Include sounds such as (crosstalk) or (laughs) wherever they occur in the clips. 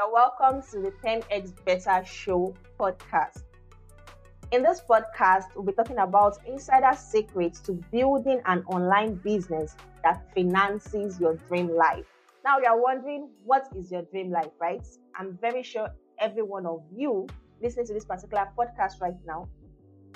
You're welcome to the 10x Better Show podcast. In this podcast, we'll be talking about insider secrets to building an online business that finances your dream life. Now, you are wondering, what is your dream life, right? I'm very sure every one of you listening to this particular podcast right now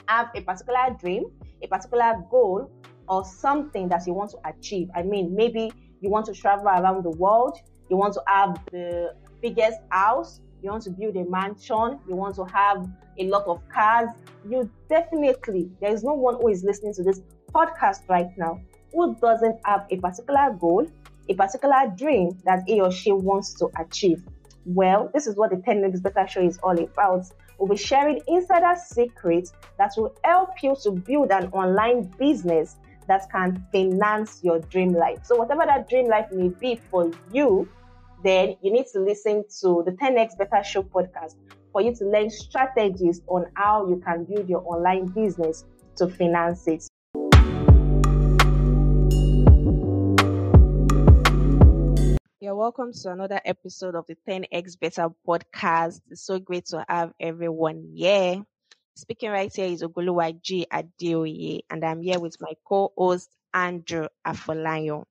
have a particular dream, a particular goal, or something that you want to achieve. I mean, maybe you want to travel around the world, you want to have the biggest house, you want to build a mansion, you want to have a lot of cars. You definitely, there is no one who is listening to this podcast right now who doesn't have a particular goal, a particular dream that he or she wants to achieve. Well, this is what the 10 Minutes Better Show is all about. We'll be sharing insider secrets that will help you to build an online business that can finance your dream life. So, whatever that dream life may be for you, then you need to listen to the 10x Better Show podcast for you to learn strategies on how you can build your online business to finance it. You're welcome to another episode of the 10x Better podcast. It's so great to have everyone here. Speaking right here is Oguluwaji Adeoye, and I'm here with my co-host Andrew Afolayo.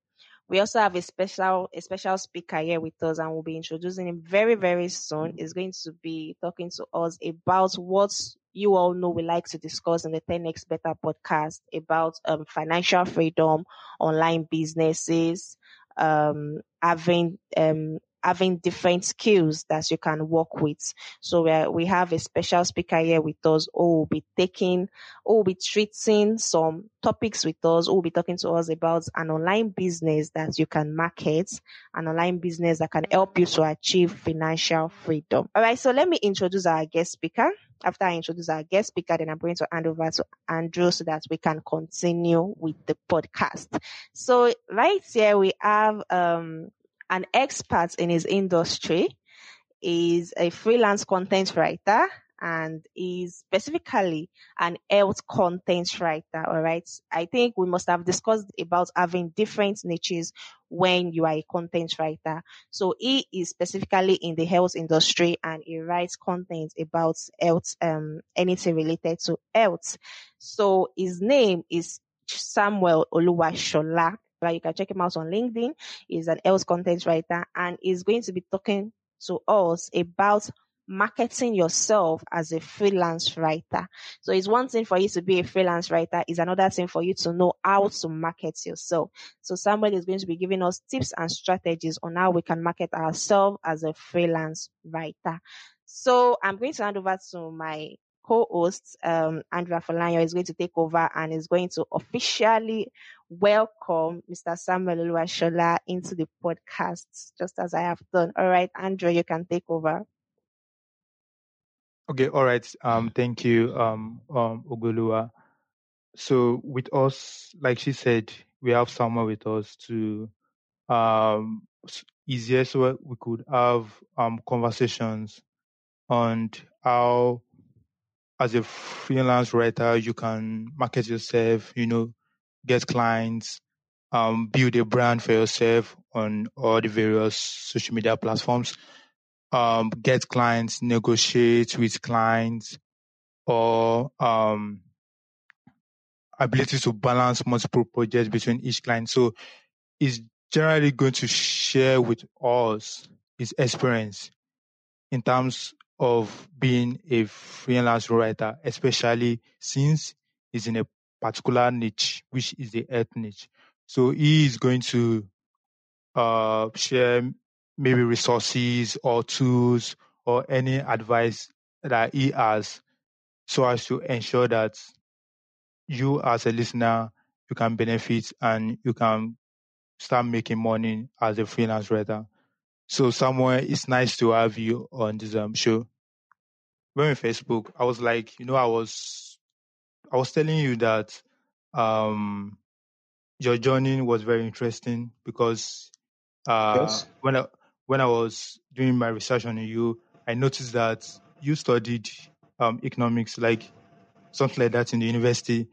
We also have a special a special speaker here with us, and we'll be introducing him very very soon. He's going to be talking to us about what you all know we like to discuss in the 10x Better podcast about um, financial freedom, online businesses, um, having um, having different skills that you can work with. So we, we have a special speaker here with us who will be taking, who will be treating some topics with us, who will be talking to us about an online business that you can market, an online business that can help you to achieve financial freedom. All right. So let me introduce our guest speaker. After I introduce our guest speaker, then I'm going to hand over to Andrew so that we can continue with the podcast. So right here we have um, an expert in his industry, is a freelance content writer, and is specifically an health content writer. All right. I think we must have discussed about having different niches when you are a content writer. So he is specifically in the health industry and he writes content about health, um, anything related to health. So his name is Samuel Oluwashola. You can check him out on LinkedIn. He's an else content writer and he's going to be talking to us about marketing yourself as a freelance writer. So it's one thing for you to be a freelance writer, it's another thing for you to know how to market yourself. So somebody is going to be giving us tips and strategies on how we can market ourselves as a freelance writer. So I'm going to hand over to my co-host, um, Andrew Afolayo is going to take over and is going to officially welcome Mr. Samuel Oluwashola into the podcast, just as I have done. All right, Andrew, you can take over. Okay, all right. Um, thank you, um, um, Ogulua. So with us, like she said, we have someone with us to um easier so we could have um conversations on how as a freelance writer you can market yourself, you know, get clients, um, build a brand for yourself on all the various social media platforms um, get clients, negotiate with clients, or um, ability to balance multiple projects between each client. So he's generally going to share with us his experience in terms of being a freelance writer, especially since he's in a particular niche, which is the health niche. So he is going to uh, share maybe resources or tools or any advice that he has so as to ensure that you as a listener you can benefit and you can start making money as a freelance writer. So Samuel it's nice to have you on this um, show. When we spoke, I was like, you know, I was I was telling you that um your journey was very interesting because uh yes. when I when I was doing my research on you, I noticed that you studied um, economics, like something like that in the university.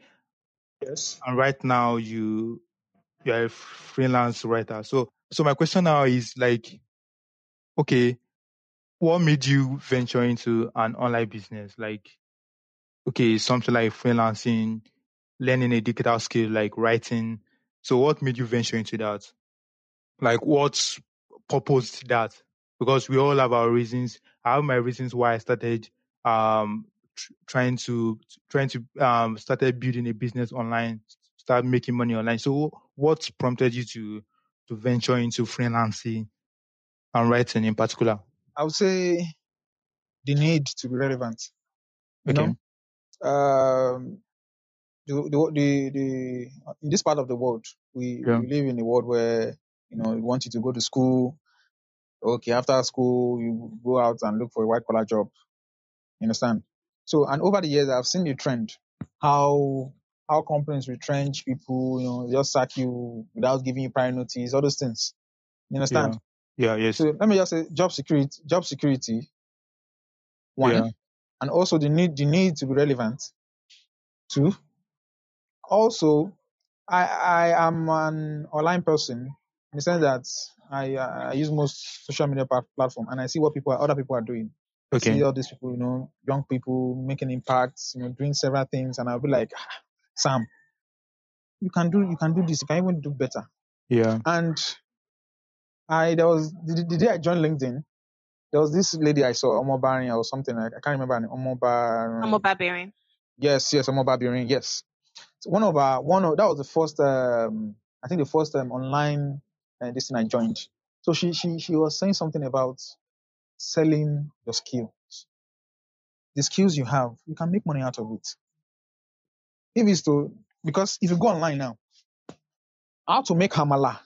Yes. And right now you you are a freelance writer. So so my question now is like, okay, what made you venture into an online business? Like, okay, something like freelancing, learning a digital skill like writing. So, what made you venture into that? Like, what proposed that? Because we all have our reasons. I have my reasons why I started um tr- trying to trying to um started building a business online, start making money online. So, what prompted you to to venture into freelancing and writing in particular? I would say the need to be relevant. You Okay. know, um, the, the, the, the, in this part of the world, we, Yeah. we live in a world where, you know, we want you to go to school. Okay, after school, you go out and look for a white collar job. You understand? So, and over the years, I've seen the trend, how, how companies retrench people, you know, just sack you without giving you prior notice, all those things. You understand? Yeah. Yeah. Yes. So let me just say job security, job security, one, Yeah. And also the need, the need to be relevant. Two, also, I, I am an online person in the sense that I, uh, I use most social media platform and I see what people, other people are doing. I see all these people, you know, young people making impacts, you know, doing several things, and I'll be like, "Ah, Sam, you can do, you can do this, you can even do better. Yeah. And I, there was the, the day I joined LinkedIn, there was this lady I saw, Omo Baring or something, I, I can't remember her name, Omo Bar- I'm a barbarian. Yes, yes, Omo Babirin, yes. So one of our, one of, that was the first, um, I think the first um, online, uh, this thing I joined. So she, she, she was saying something about selling your skills. The skills you have, you can make money out of it. If it's to, because if you go online now, how to make hamala,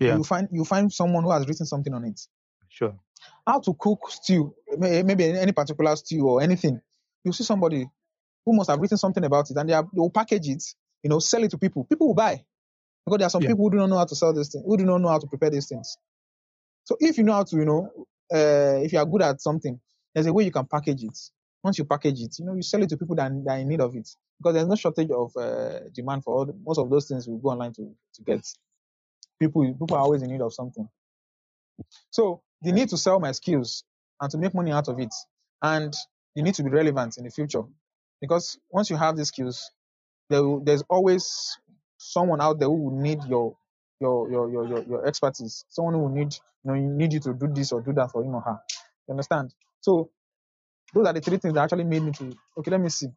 Yeah. you find, you find someone who has written something on it. Sure. How to cook stew, may- maybe any particular stew or anything. You see somebody who must have written something about it and they, are, they will package it, you know, sell it to people. People will buy because there are some Yeah. people who do not know how to sell these things, who do not know how to prepare these things. So if you know how to, you know, uh, if you are good at something, there's a way you can package it. Once you package it, you know, you sell it to people that, that are in need of it because there's no shortage of uh, demand for all the, most of those things we go online to, to get. People, people are always in need of something. So the need to sell my skills and to make money out of it, and you need to be relevant in the future because once you have these skills, there will, there's always someone out there who will need your your your your your, your expertise. Someone who will need you know you need you to do this or do that for him or her. You understand? So those are the three things that actually made me to okay. Let me see.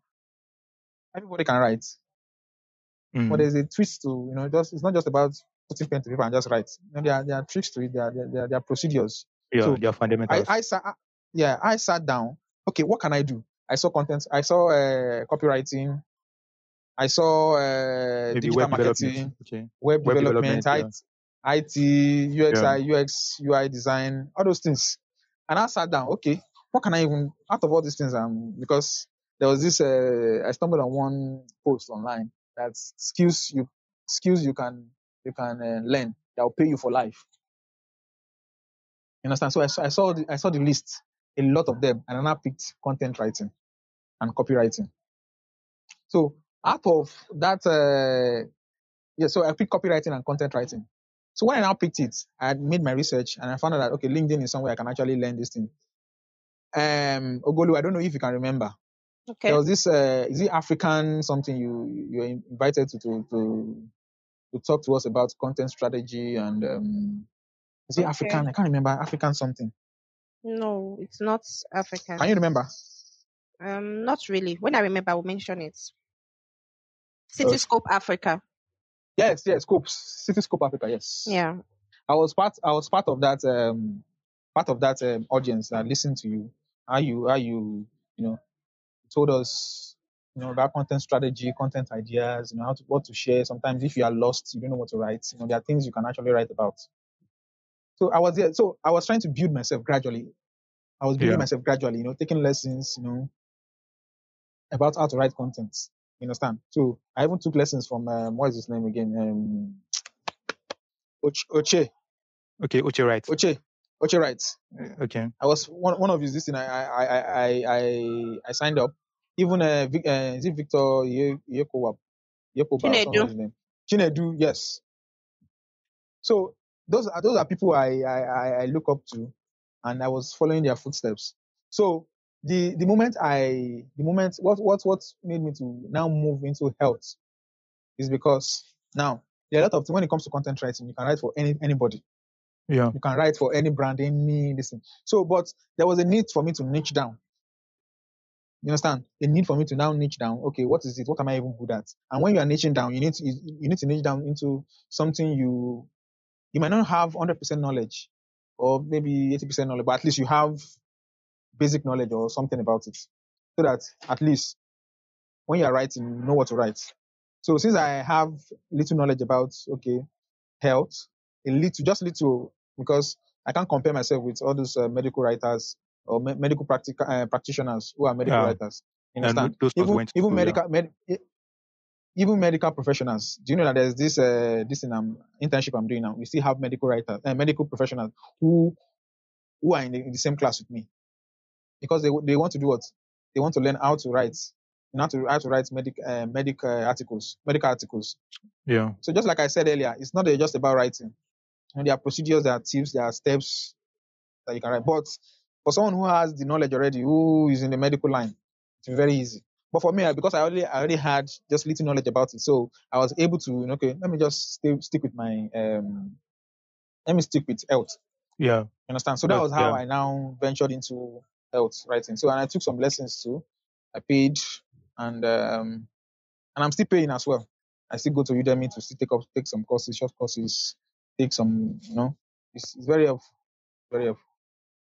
Everybody can write, but Mm. there's a twist to you know. Just it's not just about putting pen to paper and just write. There are there are tricks to it. There are there are, there are, procedures. Yeah. So They are I fundamentals. I sat yeah I sat down. Okay, what can I do? I saw content. I saw uh, copywriting. I saw uh, digital web marketing, Okay. web, Web development, development. IT, IT, UX, Yeah. UX, UI design, all those things. And I sat down. Okay, what can I even out of all these things? Um, because there was this. Uh, I stumbled on one post online that skills you skills you can you can uh, learn that will pay you for life. You understand? So I saw I saw the, I saw the list, a lot of them, and then I picked content writing and copywriting. So out of that, uh, yeah, so I picked copywriting and content writing. So when I now picked it, I had made my research and I found out that okay, LinkedIn is somewhere I can actually learn this thing. Um, Ogolu, I don't know if you can remember. Okay. There was this, uh, is it African something you you were invited to to to, to talk to us about content strategy and um, is it Okay. African? I can't remember African something. No, it's not African. Can you remember? Um, not really. When I remember, I will mention it. Okay. Cityscope Africa. Yes, yes, Scope, Cityscope Africa. Yes. Yeah. I was part I was part of that um part of that um, audience that listened to you. How you how you you know told us you know about content strategy, content ideas, you know how to what to share. Sometimes if you are lost, you don't know what to write. You know there are things you can actually write about. So I was there. So I was trying to build myself gradually. I was building Yeah. myself gradually. You know, taking lessons. You know about how to write content. You understand? So I even took lessons from um, what is his name again? Um, Och- Oche. Okay. Okay. Right. Oche. Oche writes. Okay. I was one one of his this thing. I I I I, I signed up. Even uh, Vic, uh is it Victor Ye- Yekowa Yekoba or something Chinedu. like his name? Chinedu, yes. So those are those are people I I I I look up to, and I was following their footsteps. So the the moment I the moment what what what made me to now move into health is because now there are a lot of when it comes to content writing, you can write for any anybody. Yeah. You can write for any brand, any this thing. So, but there was a need for me to niche down. You understand? A need for me to now niche down. Okay, what is it? What am I even good at? And when you are niching down, you need to you you need to niche down into something you you might not have 100% knowledge or maybe 80% knowledge, but at least you have basic knowledge or something about it, so that at least when you are writing, you know what to write. So since I have little knowledge about okay health, a little, just little, because I can't compare myself with all those uh, medical writers or me- medical practic- uh, practitioners who are medical Yeah. writers. Understand? Even even school, yeah. medical med- even medical professionals. Do you know that there's this uh, this in um, internship I'm doing now? We still have medical writers, uh, medical professionals who who are in the, in the same class with me because they they want to do what they want to learn how to write, and how to how to write medic uh, medic uh, articles, medical articles. Yeah. So just like I said earlier, it's not just about writing. There are procedures, there are tips, there are steps that you can write. But for someone who has the knowledge already, who is in the medical line, it's very easy. But for me, because I already I already had just little knowledge about it, so I was able to, you know, okay, let me just stay, stick with my um, let me stick with health. Yeah. You understand? So that But, was how yeah. I now ventured into health writing. So and I took some lessons too. I paid and um and I'm still paying as well. I still go to Udemy to still take up take some courses, short courses, take some, you know, it's, it's very helpful, very helpful.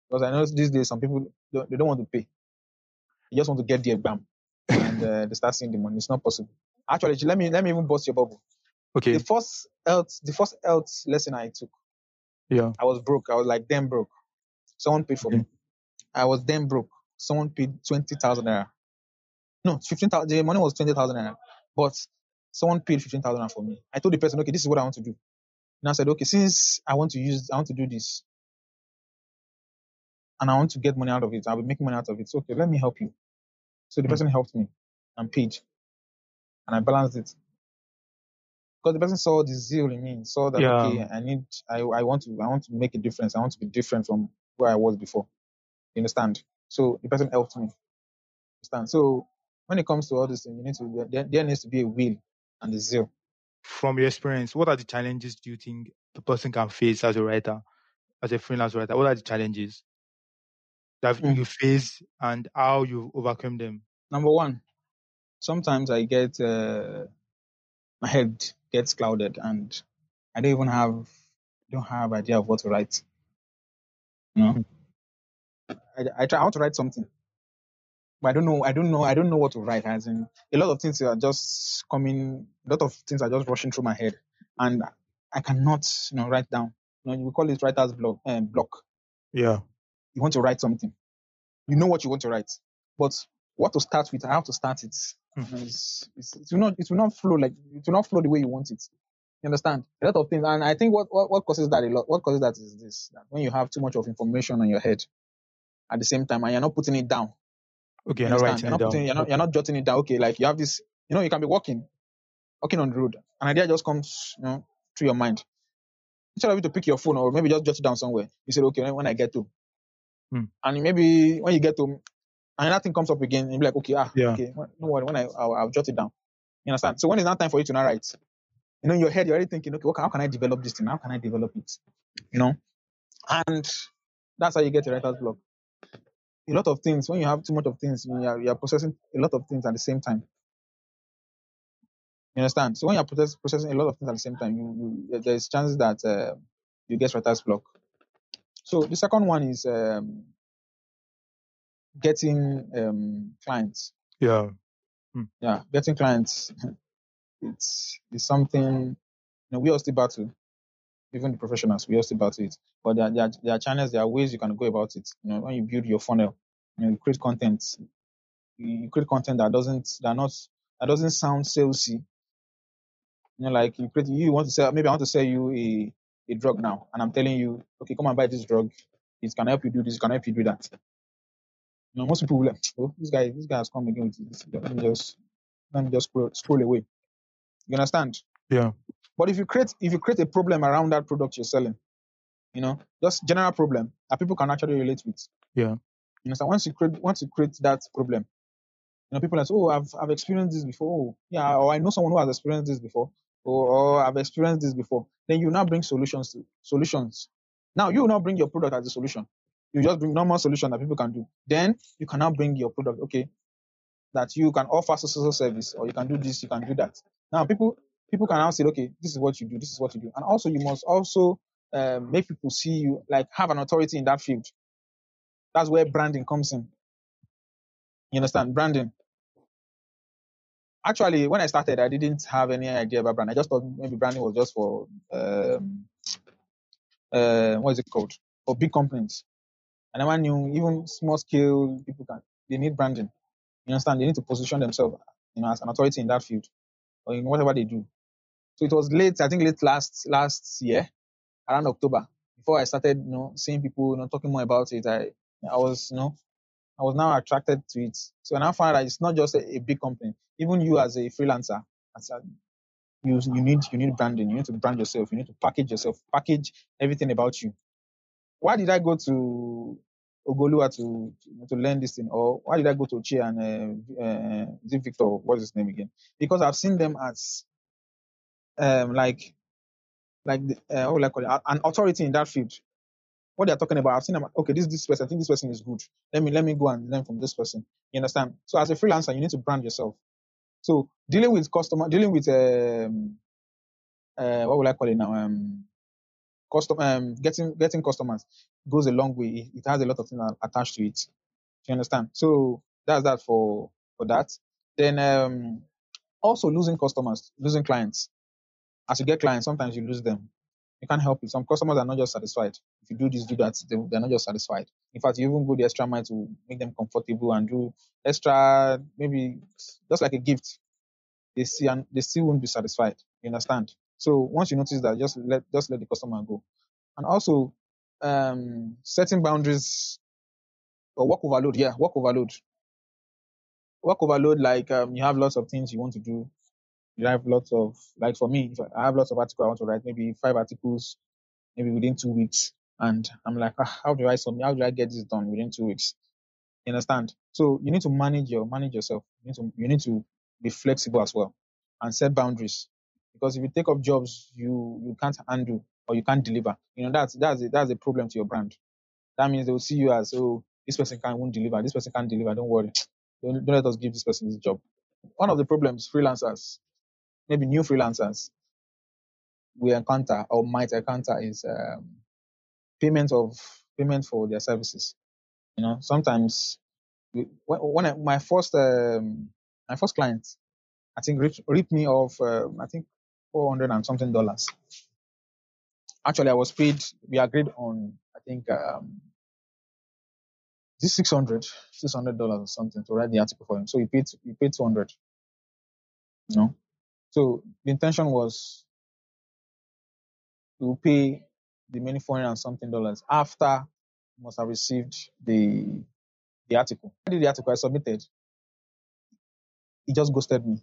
Because I know these days some people don't, they don't want to pay. They just want to get the exam and (laughs) uh, they start seeing the money. It's not possible. Actually, let me let me even bust your bubble. Okay. The first health the first health lesson I took, Yeah. I was broke. I was like damn broke. Someone paid for Okay. me. I was damn broke. Someone paid twenty thousand naira. No, fifteen thousand. The money was twenty thousand naira, but someone paid fifteen thousand for me. I told the person, okay, this is what I want to do. And I said, okay, since I want to use, I want to do this, and I want to get money out of it. I'll be making money out of it. So okay, let me help you. So the Hmm. person helped me and paid, and I balanced it. Because the person saw the zeal in me, saw that Yeah. okay, I need, I, I want to, I want to make a difference. I want to be different from where I was before. You understand? So the person helped me. Understand? So when it comes to all this you need to there, there needs to be a will and a zeal. From your experience, what are the challenges do you think the person can face as a writer, as a freelance writer? What are the challenges that Mm. you face and how you overcome them? Number one, sometimes I get uh, my head gets clouded and I don't even have don't have idea of what to write. You know, I, I try I want to write something, but I don't know I don't know I don't know what to write. As in, a lot of things are just coming. A lot of things are just rushing through my head, and I cannot you know write down. You know, we call it writer's block. Um, block. Yeah. You want to write something, you know what you want to write, but what to start with, how to start it. Hmm. Know, it's, it's, it will not it will not flow like it will not flow the way you want it. You understand? A lot of things, and I think what, what what causes that a lot. What causes that is this: that when you have too much of information on your head at the same time, and you're not putting it down. Okay, you're not writing you're it not down. putting, you're not, you're not jotting it down. Okay, like you have this, you know, you can be walking, walking on the road. An idea just comes, you know, through your mind. Instead of you to pick your phone or maybe just jot it down somewhere, you say, okay, when I get to, Hmm. and maybe when you get to, another thing comes up again, you'll be like, okay, ah, Yeah. okay, no worry, when I, I'll, I'll jot it down. You understand? So when it's not time for you to now write, you know, in your head, you're already thinking, okay, what how can I develop this thing? How can I develop it? You know, and that's how you get a writer's block. A lot of things, when you have too much of things, you are, you are processing a lot of things at the same time. You understand? So when you're process, processing a lot of things at the same time, you, you there's chances that uh, you get writer's block. So the second one is um, getting um, clients. Yeah. Yeah, getting clients. (laughs) It's it's something you know we all still battle. Even the professionals, we all still battle it. But there, are- there, are, there are channels, there are ways you can go about it. You know, when you build your funnel, you know, you create content. You you create content that doesn't that not that doesn't sound salesy. You know, like you create you want to sell maybe I want to sell you a, a drug now, and I'm telling you, okay, come and buy this drug. It can help you do this, it can help you do that. You know, most people will like, oh, this guy, this guy has come again with this. Let me just let me just scroll, scroll away. You understand? Yeah. But if you create if you create a problem around that product you're selling, You know, just general problem that people can actually relate with. Yeah. You know, so once you create once you create that problem, you know, people are like, oh, I've I've experienced this before. Oh, yeah, or I know someone who has experienced this before, or, or I've experienced this before. Then you now bring solutions to solutions. Now you will not bring your product as a solution. You just bring normal solution that people can do. Then you can now bring your product. Okay, that you can offer social service or you can do this, you can do that. Now people people can now say, okay, this is what you do, this is what you do. And also you must also um, make people see you like have an authority in that field. That's where branding comes in. You understand? Branding. Actually, when I started, I didn't have any idea about brand. I just thought maybe branding was just for um, uh, what is it called? For big companies. And I never knew even small scale people can they need branding. You understand? They need to position themselves, you know, as an authority in that field or in whatever they do. So it was late, I think late last last year, around October, before I started, you know, seeing people, you know, talking more about it. I I was, you know, I was now attracted to it. So I now found that it's not just a, a big company. Even you as a freelancer, as a, you you need you need branding. You need to brand yourself. You need to package yourself, package everything about you. Why did I go to Ogolua to to, learn this thing, or why did I go to Chi and uh, uh, Victor? What's his name again? Because I've seen them as um like like the, uh, what I call it? An authority in that field. What they're talking about, I've seen them. Okay, this this person, I think this person is good. Let me let me go and learn from this person. You understand? So as a freelancer, you need to brand yourself. So dealing with customer, dealing with um, uh, what will I call it now? Um, custom, um, getting getting customers goes a long way. It, has a lot of things attached to it. Do you understand? So that's that for for that. Then um, also losing customers, losing clients. As you get clients, sometimes you lose them. You can't help it. Some customers are not just satisfied. If you do this, do that, they, they're not just satisfied. In fact, you even go the extra mile to make them comfortable and do extra, maybe just like a gift. They see and they still won't be satisfied. You understand? So once you notice that, just let just let the customer go. And also um, setting boundaries or work overload. Yeah, work overload. Work overload. Like um, you have lots of things you want to do. You have lots of like for me, I have lots of articles I want to write, maybe five articles, maybe within two weeks. And I'm like, ah, how do I submit? How do I get this done within two weeks? You understand? So you need to manage your manage yourself. You need to you need to be flexible as well and set boundaries. Because if you take up jobs you you can't handle or you can't deliver, you know that's that's a, that's a problem to your brand. That means they will see you as oh this person can't won't deliver, this person can't deliver. Don't worry, don't, don't let us give this person this job. One of the problems freelancers, maybe new freelancers, we encounter or might encounter is um, payment of payment for their services. You know, sometimes we- when, I, my first um, my first client, I think ripped, ripped me off. um I think four hundred and something dollars. Actually, I was paid. We agreed on I think um, this 600 dollars or something to write the article for him. So he paid he paid two hundred. You know, so the intention was to pay the many four hundred and something dollars after he must have received the the article. I did the article I submitted. He just ghosted me.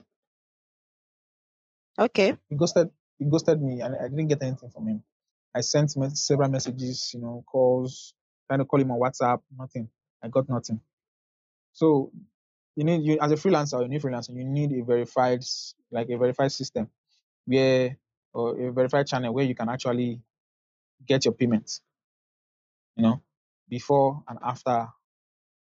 Okay. He ghosted he ghosted me and I didn't get anything from him. I sent mes- several messages, you know, calls, trying to call him on WhatsApp, nothing. I got nothing. So you need you as a freelancer or a new freelancer, you need a verified like a verified system where or a verified channel where you can actually get your payments, you know, before and after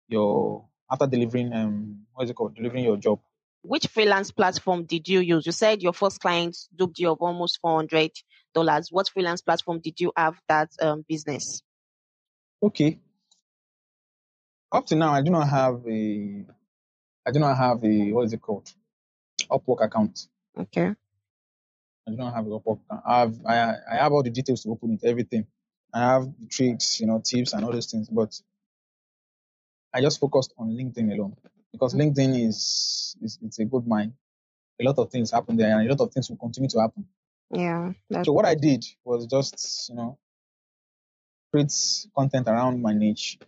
your after delivering um what is it called? Delivering your job. Which freelance platform did you use? You said your first client duped you of almost four hundred dollars. What freelance platform did you have that um, business? Okay. Up to now I do not have a I do not have the what is it called? Upwork account. Okay. I do not have a Upwork account. I have I, I have all the details to open it, everything. I have the tricks, you know, tips and all those things, but I just focused on LinkedIn alone because LinkedIn is, is it's a good mine. A lot of things happen there, and a lot of things will continue to happen. Yeah. So what I did was just you know create content around my niche.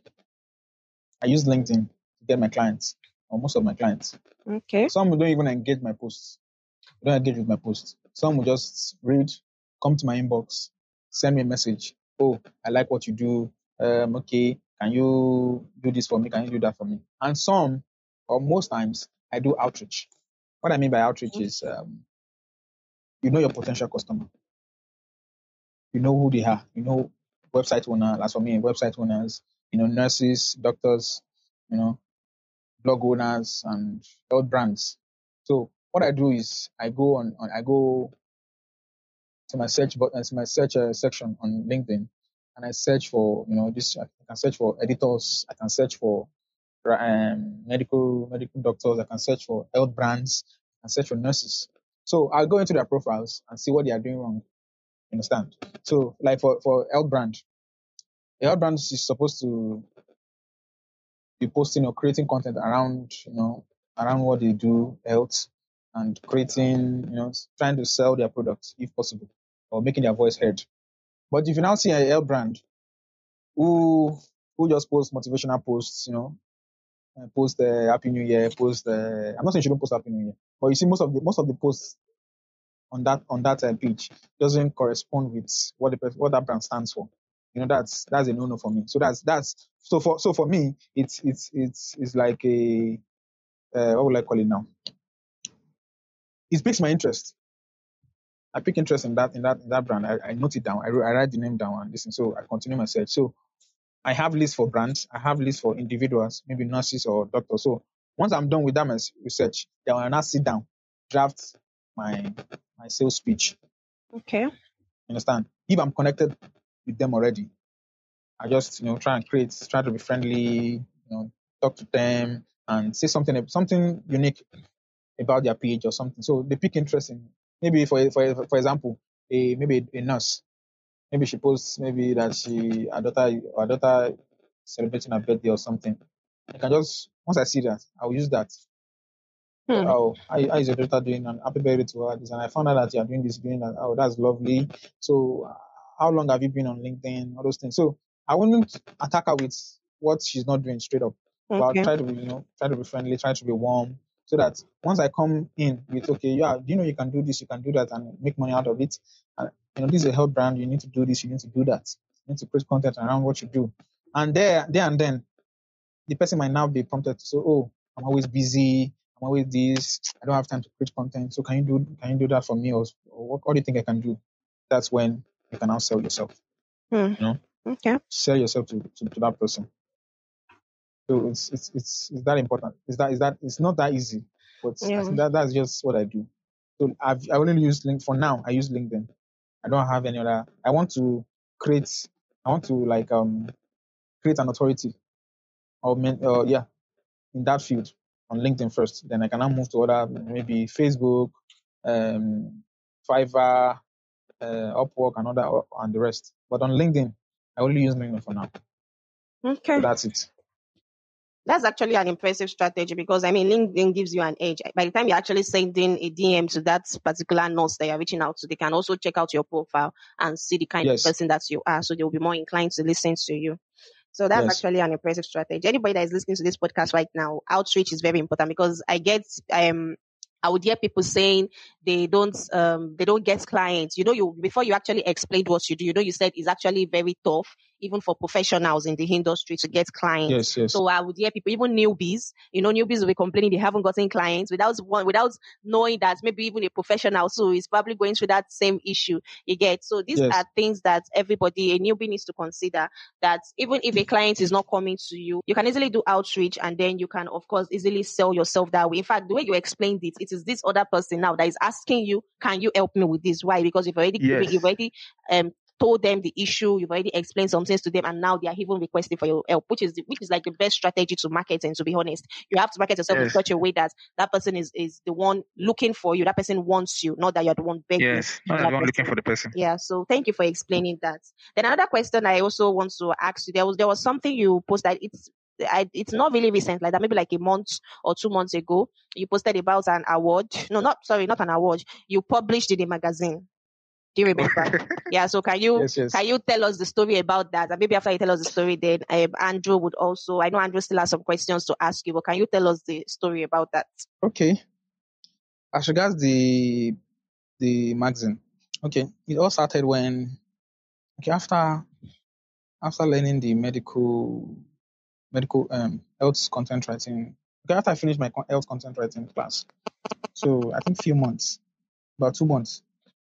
I use LinkedIn to get my clients or most of my clients. okay. Some don't even engage my posts. They don't engage with my posts. Some will just read, come to my inbox, send me a message, oh, I like what you do. Um, okay, can you do this for me? Can you do that for me? And some, or most times, I do outreach. What I mean by outreach is, um, you know your potential customer. You know who they are. You know website owner. As for me, website owners. You know nurses, doctors. You know blog owners and health brands. So what I do is I go on, on I go to my search button, to my search uh, section on LinkedIn, and I search for you know this. I can search for editors. I can search for um, medical medical doctors. I can search for health brands. I can search for nurses. So I'll go into their profiles and see what they are doing wrong. You understand? So like for for health brand, health brand is supposed to be posting or creating content around you know around what they do health and creating you know trying to sell their products if possible or making their voice heard. But if you now see a health brand who who just posts motivational posts you know uh, post uh, happy new year post uh, i'm not saying you don't post happy new year but you see most of the most of the posts on that on that uh, page doesn't correspond with what the what that brand stands for you know that's that's a no no for me. So that's that's so for so for me it's it's it's it's like a uh, what would i call it now? It piques my interest. I pick interest in that in that in that brand. I, I note it down. I, I write the name down and listen. So i continue my search. So i have lists for brands. I have lists for individuals maybe nurses or doctors. So once i'm done with that research then i'll now sit down draft my my sales speech Okay. understand? If i'm connected with them already I just you know try and create, try to be friendly, you know, talk to them and say something something unique about their page or something. So they pick interest in maybe for for for example, a maybe a nurse. Maybe she posts maybe that she her daughter her daughter celebrating her birthday or something. I can just once I see that, I'll use that. Hmm. Oh, how, how is your daughter doing? And happy birthday to her. This, and I found out that you are doing this, doing that. Oh, that's lovely. So, how long have you been on LinkedIn? All those things. So, I wouldn't attack her with what she's not doing straight up. But I'll try to be, you know, try to be friendly, try to be warm, so that once I come in with, okay, yeah, you know you can do this, you can do that, and make money out of it. And you know, this is a health brand. You need to do this, you need to do that. You need to create content around what you do. And there, there and then, the person might now be prompted to say, oh, I'm always busy. I'm always this. I don't have time to create content. So can you do can you do that for me, or, or what, what do you think I can do? That's when you can now sell yourself. Hmm. You know, Okay. sell yourself to, to, to that person. So it's it's it's it's that important. It's that is that it's not that easy, but Yeah. that that's just what I do. So I've I only use link for now. I use LinkedIn. I don't have any other. I want to create. I want to like um create an authority or men, uh, yeah in that field on LinkedIn first. Then I can now move to other maybe Facebook, um, Fiverr, uh, Upwork, and other and the rest. But on LinkedIn, I only use LinkedIn for now. Okay. So that's it. That's actually an impressive strategy because I mean LinkedIn gives you an edge. By the time you're actually sending a DM to that particular nurse that you're reaching out to, they can also check out your profile and see the kind Yes. of person that you are. So they'll be more inclined to listen to you. So that's Yes. actually an impressive strategy. Anybody that is listening to this podcast right now, outreach is very important because I get um I would hear people saying they don't um they don't get clients. You know, you before you actually explained what you do, you know, you said it's actually very tough, even for professionals in the industry to get clients. Yes, yes. So I would hear people, even newbies, you know, newbies will be complaining they haven't gotten clients without one, without knowing that maybe even a professional so is probably going through that same issue. You get so these Yes. are things that everybody, a newbie needs to consider. That even if a client is not coming to you, you can easily do outreach and then you can, of course, easily sell yourself that way. In fact, the way you explained it, it is this other person now that is asking you, "Can you help me with this?" Why? Because you've already Yes. you've already um told them the issue, you've already explained some things to them, and now they are even requesting for your help, which is which is like the best strategy to market. And to be honest, you have to market yourself in such a way that that person is is the one looking for you. That person wants you, not that you're the one begging. Yes. Not that everyone looking for the person. Yeah, so thank you for explaining that. Then another question I also want to ask you. There was there was something you posted. It's I, it's not really recent, like that. Maybe like a month or two months ago, you posted about an award. No, not sorry, not an award. You published in a magazine. Do you remember? yeah. So can you Yes, yes. can you tell us the story about that? And maybe after you tell us the story, then um, Andrew would also. I know Andrew still has some questions to ask you, but can you tell us the story about that? Okay. As regards the the magazine, okay, it all started when Okay, after after learning the medical medical um health content writing, okay, after I finished my health content writing class, so I think few months, about two months.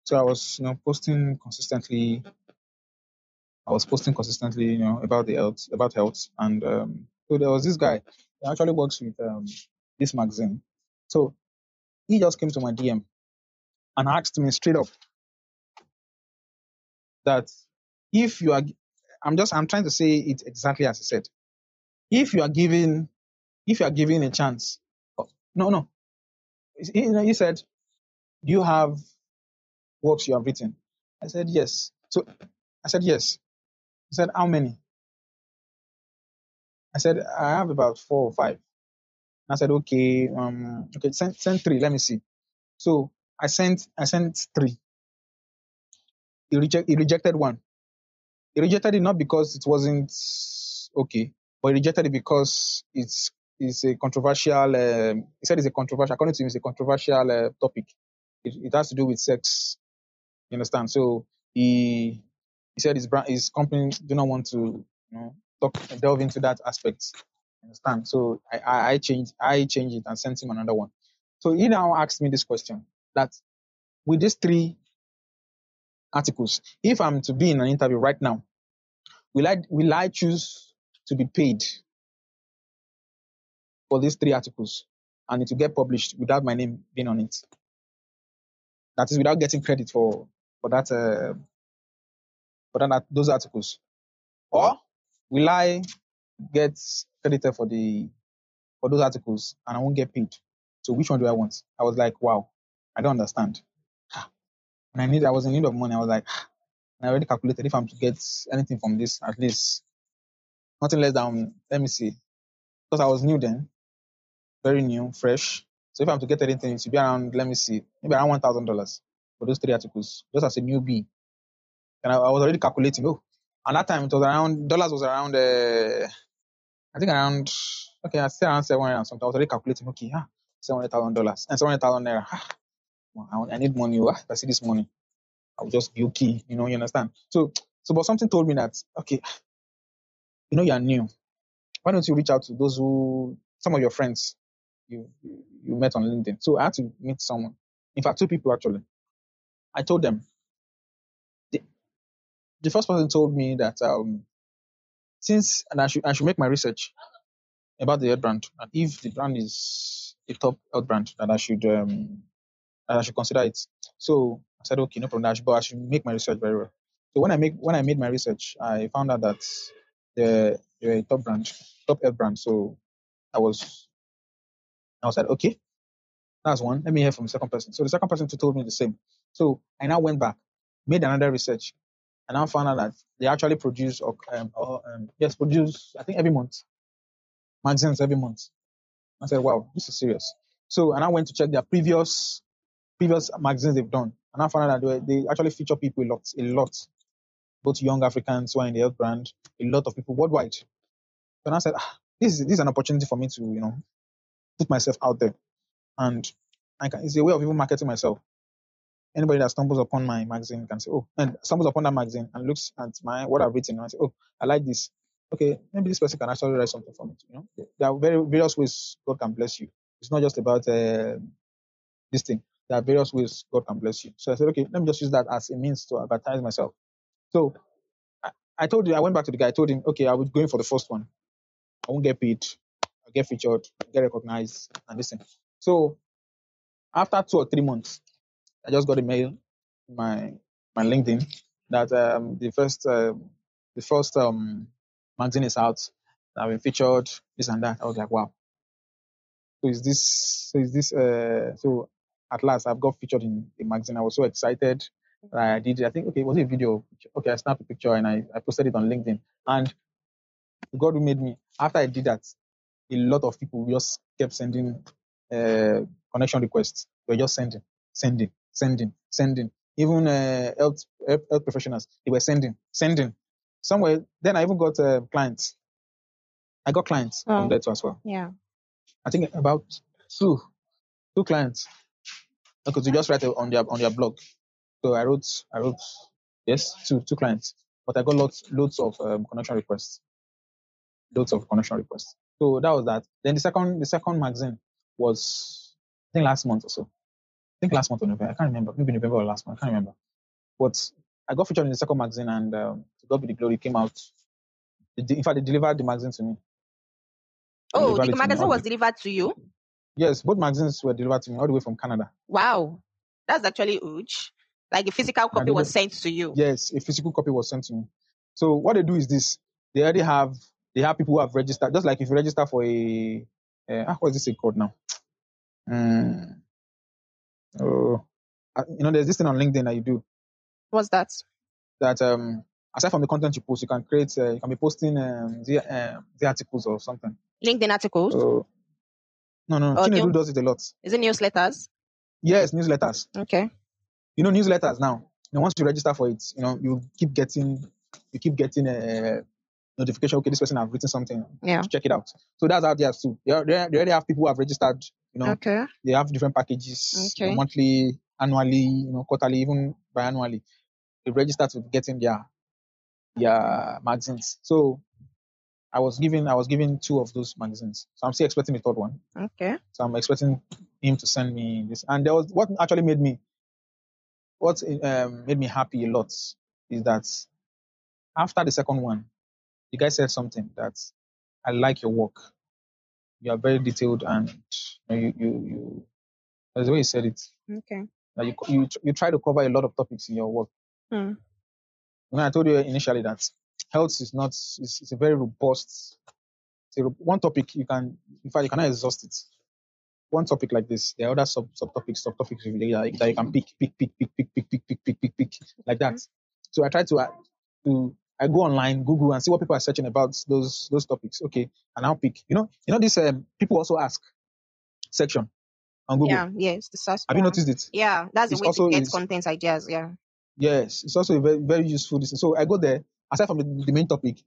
So I was you know posting consistently. I was posting consistently, you know, about the health, about health, and um, so there was this guy. He actually works with um, this magazine. So he just came to my DM and asked me straight up that if you are, I'm just, I'm trying to say it exactly as he said. If you are given, if you are given a chance, oh, no, no, he, he said, do you have works you have written? I said yes. So I said yes. He said how many? I said I have about four or five. I said okay, um, okay, send send three. Let me see. So I sent I sent three. He reject he rejected one. He rejected it not because it wasn't okay, but he rejected it because it's it's a controversial. Um, he said it's a controversial. According to him, it's a controversial uh, topic. It, it has to do with sex. You understand? So he he said his brand, his company do not want to you know talk delve into that aspect. You understand? So I, I I changed I changed it and sent him another one. So he now asked me this question that with these three articles, if I'm to be in an interview right now, will I will I choose to be paid for these three articles and it will get published without my name being on it? That is without getting credit for for that uh, for that those articles, or will I get credited for the for those articles and I won't get paid? So which one do I want? I was like, wow, I don't understand. And I need I was in need of money. I was like, I already calculated if I'm to get anything from this, at least nothing less than let me see. Because I was new then, very new, fresh. So if I'm to get anything, it should be around, let me see, maybe around one thousand dollars for those three articles, just as a newbie. And I, I was already calculating. Oh, and that time it was around dollars was around, uh, I think around okay, I still around seven hundred and something. I was already calculating. Okay, ah, seven hundred thousand dollars and seven hundred thousand naira. Ah, I, I need money. oh, ah, I see this money, I'll just be okay. You know, you understand? So, so but something told me that okay, you know, you're new. Why don't you reach out to those who some of your friends you you met on LinkedIn? So I had to meet someone. In fact, two people actually. I told them. The, the first person told me that um since and I should I should make my research about the health brand and if the brand is a top health brand that I should um I should consider it. So I said okay, no problem. I should, but I should make my research very well. So when I make when I made my research, I found out that the the top brand, top health brand. So I was I was like okay, that's one. Let me hear from the second person. So the second person told me the same. So I now went back, made another research, and now found out that they actually produce or um, or, um yes produce I think every month magazines every month. I said, wow, this is serious. So, and I went to check their previous previous magazines they've done, and I found out that they, they actually feature people a lot, a lot, both young Africans who are in the health brand, a lot of people worldwide. And I said, ah, this is this is an opportunity for me to you know put myself out there, and I can, it's a way of even marketing myself. Anybody that stumbles upon my magazine can say, oh, and stumbles upon that magazine and looks at my what I've written and say, oh, I like this. Okay, maybe this person can actually write something for me. You know, there are very various ways God can bless you. It's not just about uh, this thing. There are various ways God can bless you. So I said, okay, let me just use that as a means to advertise myself. So I, I told you, I went back to the guy. I told him, okay, I was going for the first one. I won't get paid. I'll get featured, get recognized, and listen. So after two or three months, I just got a mail my my LinkedIn that um, the first uh, the first um, magazine is out. I've been featured, this and that. I was like, wow. So is this so is this uh so at last I've got featured in a magazine. I was so excited. That I did it. I think okay, was it a video? Okay, I snapped a picture and I, I posted it on LinkedIn. And God who made me, after I did that, a lot of people just kept sending uh, connection requests. They were just sending, sending, sending, sending. Even uh, health, health health professionals, they were sending, sending. Somewhere, then I even got uh, clients. I got clients from Oh, there too as well. yeah. I think about two, two clients. Because you just write on their on their blog. So I wrote, I wrote, yes, two two clients. but I got lots loads of um, connection requests, loads of connection requests. So that was that. Then the second the second magazine was I think last month or so. Think last month or November. I can't remember. Maybe November or last month. I can't remember. But I got featured in the second magazine, and um, to God be the glory, came out. In fact, they delivered the magazine to me. Oh, the it to me. magazine was delivered to you. Yes, both magazines were delivered to me all the way from Canada. Wow, that's actually huge. Like a physical copy was sent to you. Yes, a physical copy was sent to me. So what they do is this: they already have they have people who have registered. Just like if you register for a uh, ah, what is this called now? Mm, oh, uh, you know, there's this thing on LinkedIn that you do What's that? that um aside from the content you post, you can create uh, you can be posting um, the, uh, the articles or something. LinkedIn articles? So no, no? Chinedu does it a lot. Is it newsletters? Yes, newsletters. Okay. you know newsletters now. Once you register for it, you know you keep getting you keep getting a notification. Okay, this person have written something. Yeah. Check it out. So that's how they have too. They, are- they, are- they already have people who have registered. You know, Okay. they have different packages, you know, monthly, annually, you know, quarterly, even biannually. They register to getting their their magazines. So I was given I was given two of those magazines. So I'm still expecting the third one. Okay. So I'm expecting him to send me this. And there was what actually made me what um, made me happy a lot is that after the second one, the guy said something that I like your work. You are very detailed and you you you, you that's the way he said it. Okay. That you, you you try to cover a lot of topics in your work. Hmm. When I told you initially that health is not it's, is a very robust. It's a, one topic you can in fact you cannot exhaust it. One topic like this, there are other sub subtopics, subtopics that you that you can pick, pick, pick, pick, pick, pick, pick, pick, pick, pick, pick, like that. So I try to uh, to I go online, Google, and see what people are searching about those those topics. Okay, and I'll pick. You know, you know this um, people also ask section on Google. Yeah. Yes. The search Have you noticed it? Yeah. That's the It's way also to get content ideas. Yeah. Yes, it's also a very, very useful. This. So I go there, aside from the, the main topic,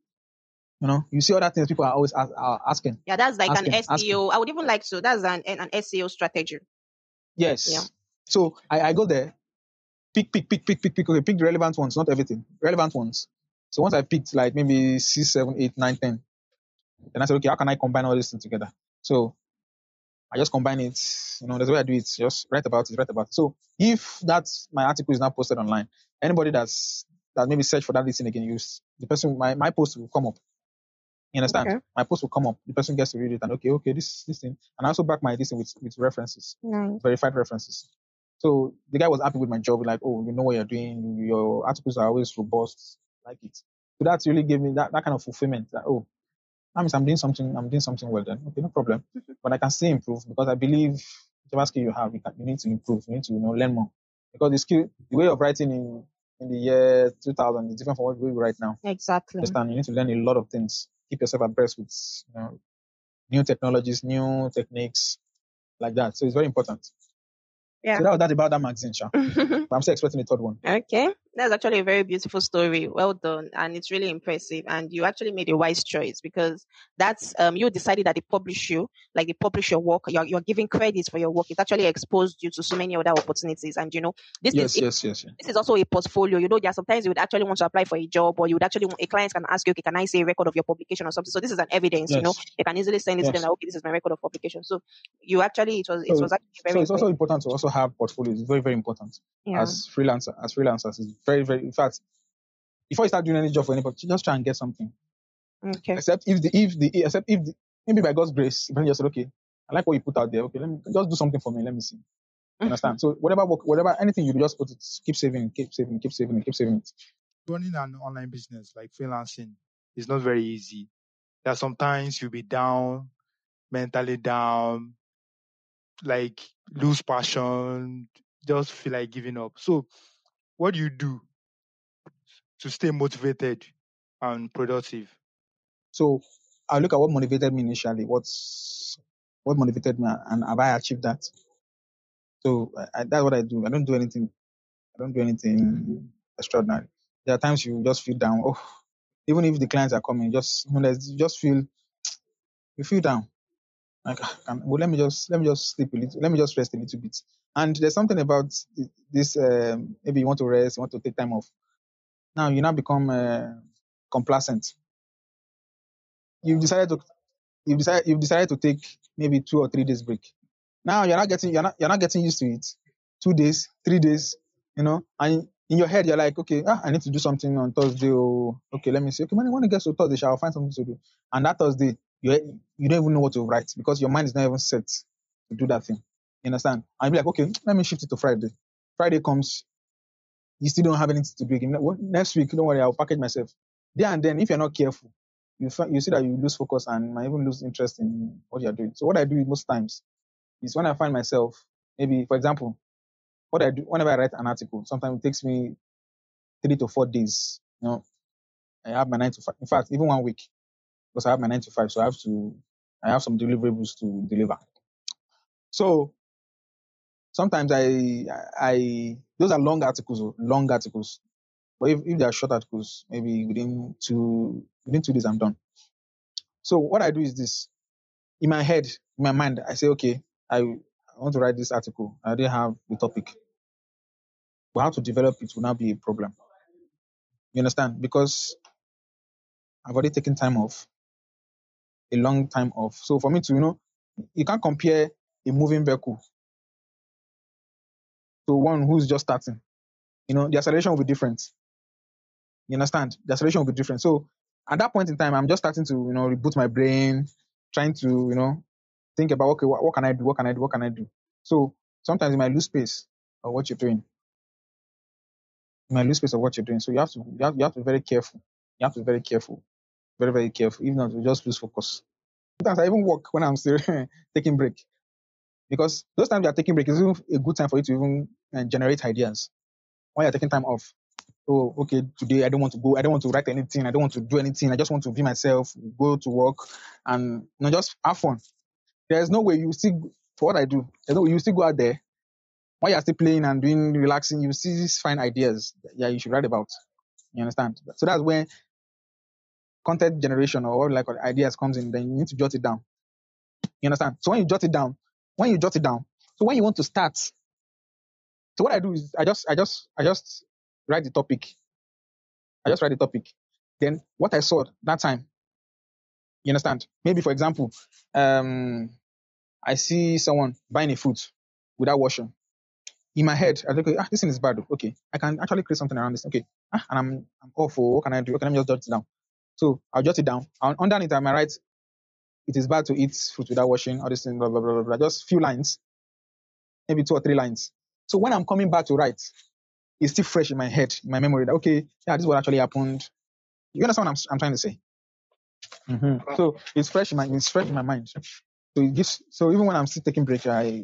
you know, you see other things people are always ask, are asking. Yeah. That's like Asking, an asking. SEO. I would even like to. That's an an SEO strategy. Yes. Yeah. So I, I go there, pick, pick, pick, pick, pick, pick. Okay, pick the relevant ones, not everything. Relevant ones. So once I picked like maybe six, seven, eight, nine, ten, then I said, okay, how can I combine all these things together? So I just combine it. You know, that's the way I do it. Just write about it, write about it. So if that's my article is now posted online, anybody that's that maybe search for that listing again, use the person, my, my post will come up. You understand? Okay. My post will come up. The person gets to read it and okay, okay, this this thing, and I also back my this thing with with references Nice. verified references. So the guy was happy with my job, like, oh, you know what you're doing, your articles are always robust, like it. So that really gave me that, that kind of fulfillment that, oh, that means I'm doing something, I'm doing something well then. Okay, no problem. But I can still improve because I believe whatever skill you have, you, can, you need to improve, you need to you know learn more. Because the skill, the way of writing in in the year 2000 is different from what we write now. Exactly. Understand? You need to learn a lot of things. Keep yourself abreast with you know, new technologies, new techniques, like that. So it's very important. Yeah. So that was that about that magazine, Sha. (laughs) But I'm still expecting the third one. Okay, that's actually a very beautiful story. Well done, and it's really impressive. And you actually made a wise choice because that's um you decided that they publish you, like they publish your work. You're you're giving credits for your work. It actually exposed you to so many other opportunities. And you know, this Yes, is yes, yes, yes. this is also a portfolio. You know, there are sometimes you would actually want to apply for a job, or you would actually want, a client can ask you, okay, can I see a record of your publication or something? So this is an evidence. You know, you can easily send it to them. Yes. Like, okay, this is my record of publication. So you actually it was it So- was actually very So it's also important to also have portfolios. It's very, very important yeah. as freelancer. As freelancers, it's very, very. In fact, before you start doing any job for anybody, just try and get something. okay. Except if the if the except if the, maybe by God's grace, the person just said, okay, I like what you put out there. Okay, let me just do something for me. Let me see. You mm-hmm. understand? So whatever work, whatever anything you do, just put it. Keep saving, keep saving, keep saving, keep saving it. running an online business like freelancing is not very easy. There are sometimes you'll be down, mentally down, like lose passion, just feel like giving up. So, what do you do to stay motivated and productive? So I look at what motivated me initially. What's what motivated me, and have I achieved that? So I, that's what I do. I don't do anything. I don't do anything extraordinary. There are times you just feel down. Oh, even if the clients are coming, just you, know, just feel you feel down. Like, can, well, let me just let me just sleep a little. Let me just rest a little bit. And there's something about this. Um, maybe you want to rest, you want to take time off. Now you now become uh, complacent. You've decided to you've decided you've decided to take maybe two or three days break. Now you're not getting you're not you're not getting used to it. Two days, three days, you know, and in your head you're like, okay, ah, I need to do something on Thursday. Oh, okay, let me see. Okay, when, when it gets to Thursday, shall I find something to do? And that Thursday, you you don't even know what to write because your mind is not even set to do that thing. You understand? And be like, okay, let me shift it to Friday. Friday comes, you still don't have anything to do. Next week, don't worry, I'll package myself. There and then, if you're not careful, you fi- you see that you lose focus and might even lose interest in what you're doing. So what I do most times is when I find myself, maybe for example, what I do whenever I write an article, sometimes it takes me three to four days. You know, I have my nine to five. In fact, even one week because I have my nine to five, so I have to I have some deliverables to deliver. So sometimes I I those are long articles, oh, long articles. But if, if they are short articles, maybe within two within two days I'm done. So what I do is this: in my head, in my mind, I say, okay, I, want to write this article. I already have the topic, but how to develop it will not be a problem. You understand? Because I've already taken time off, a long time off. So for me to, you know, you can't compare a moving vehicle to one who's just starting. You know, the acceleration will be different. You understand? The acceleration will be different. So at that point in time, I'm just starting to, you know, reboot my brain, trying to, you know, think about okay, what, what can I do? What can I do? What can I do? So sometimes you might lose space of what you're doing. You might lose space of what you're doing. So you have to you have, you have to be very careful. You have to be very careful. Very, very careful. If not, you just lose focus. Sometimes I even work when I'm still (laughs) taking break. Because those times you are taking break is even a good time for you to even uh, generate ideas. When you're taking time off. Oh, okay, today I don't want to go, I don't want to write anything, I don't want to do anything, I just want to be myself, go to work and you know, just have fun. There's no way you see, for what I do, there's no way you still go out there while you're still playing and doing relaxing, you see these fine ideas that yeah, you should write about. You understand? So that's when content generation or like ideas comes in, then you need to jot it down. You understand? So when you jot it down, when you jot it down, so when you want to start, so what I do is I just I just I just write the topic. I just write the topic. Then what I saw that time, you understand? Maybe for example, um I see someone buying a fruit without washing. In my head, I think, ah, this thing is bad. Okay, I can actually create something around this. Okay, ah, and I'm I'm awful. What can I do? Okay, let me just jot it down. So I'll jot it down. And underneath, I might write, it is bad to eat fruit without washing. All this thing, blah blah blah blah blah. Just few lines, maybe two or three lines. So when I'm coming back to write, it's still fresh in my head, in my memory. That okay, yeah, this is what actually happened. You understand what I'm, I'm trying to say? hmm So it's fresh in my it's fresh in my mind. So it gives. So even when I'm still taking break, I,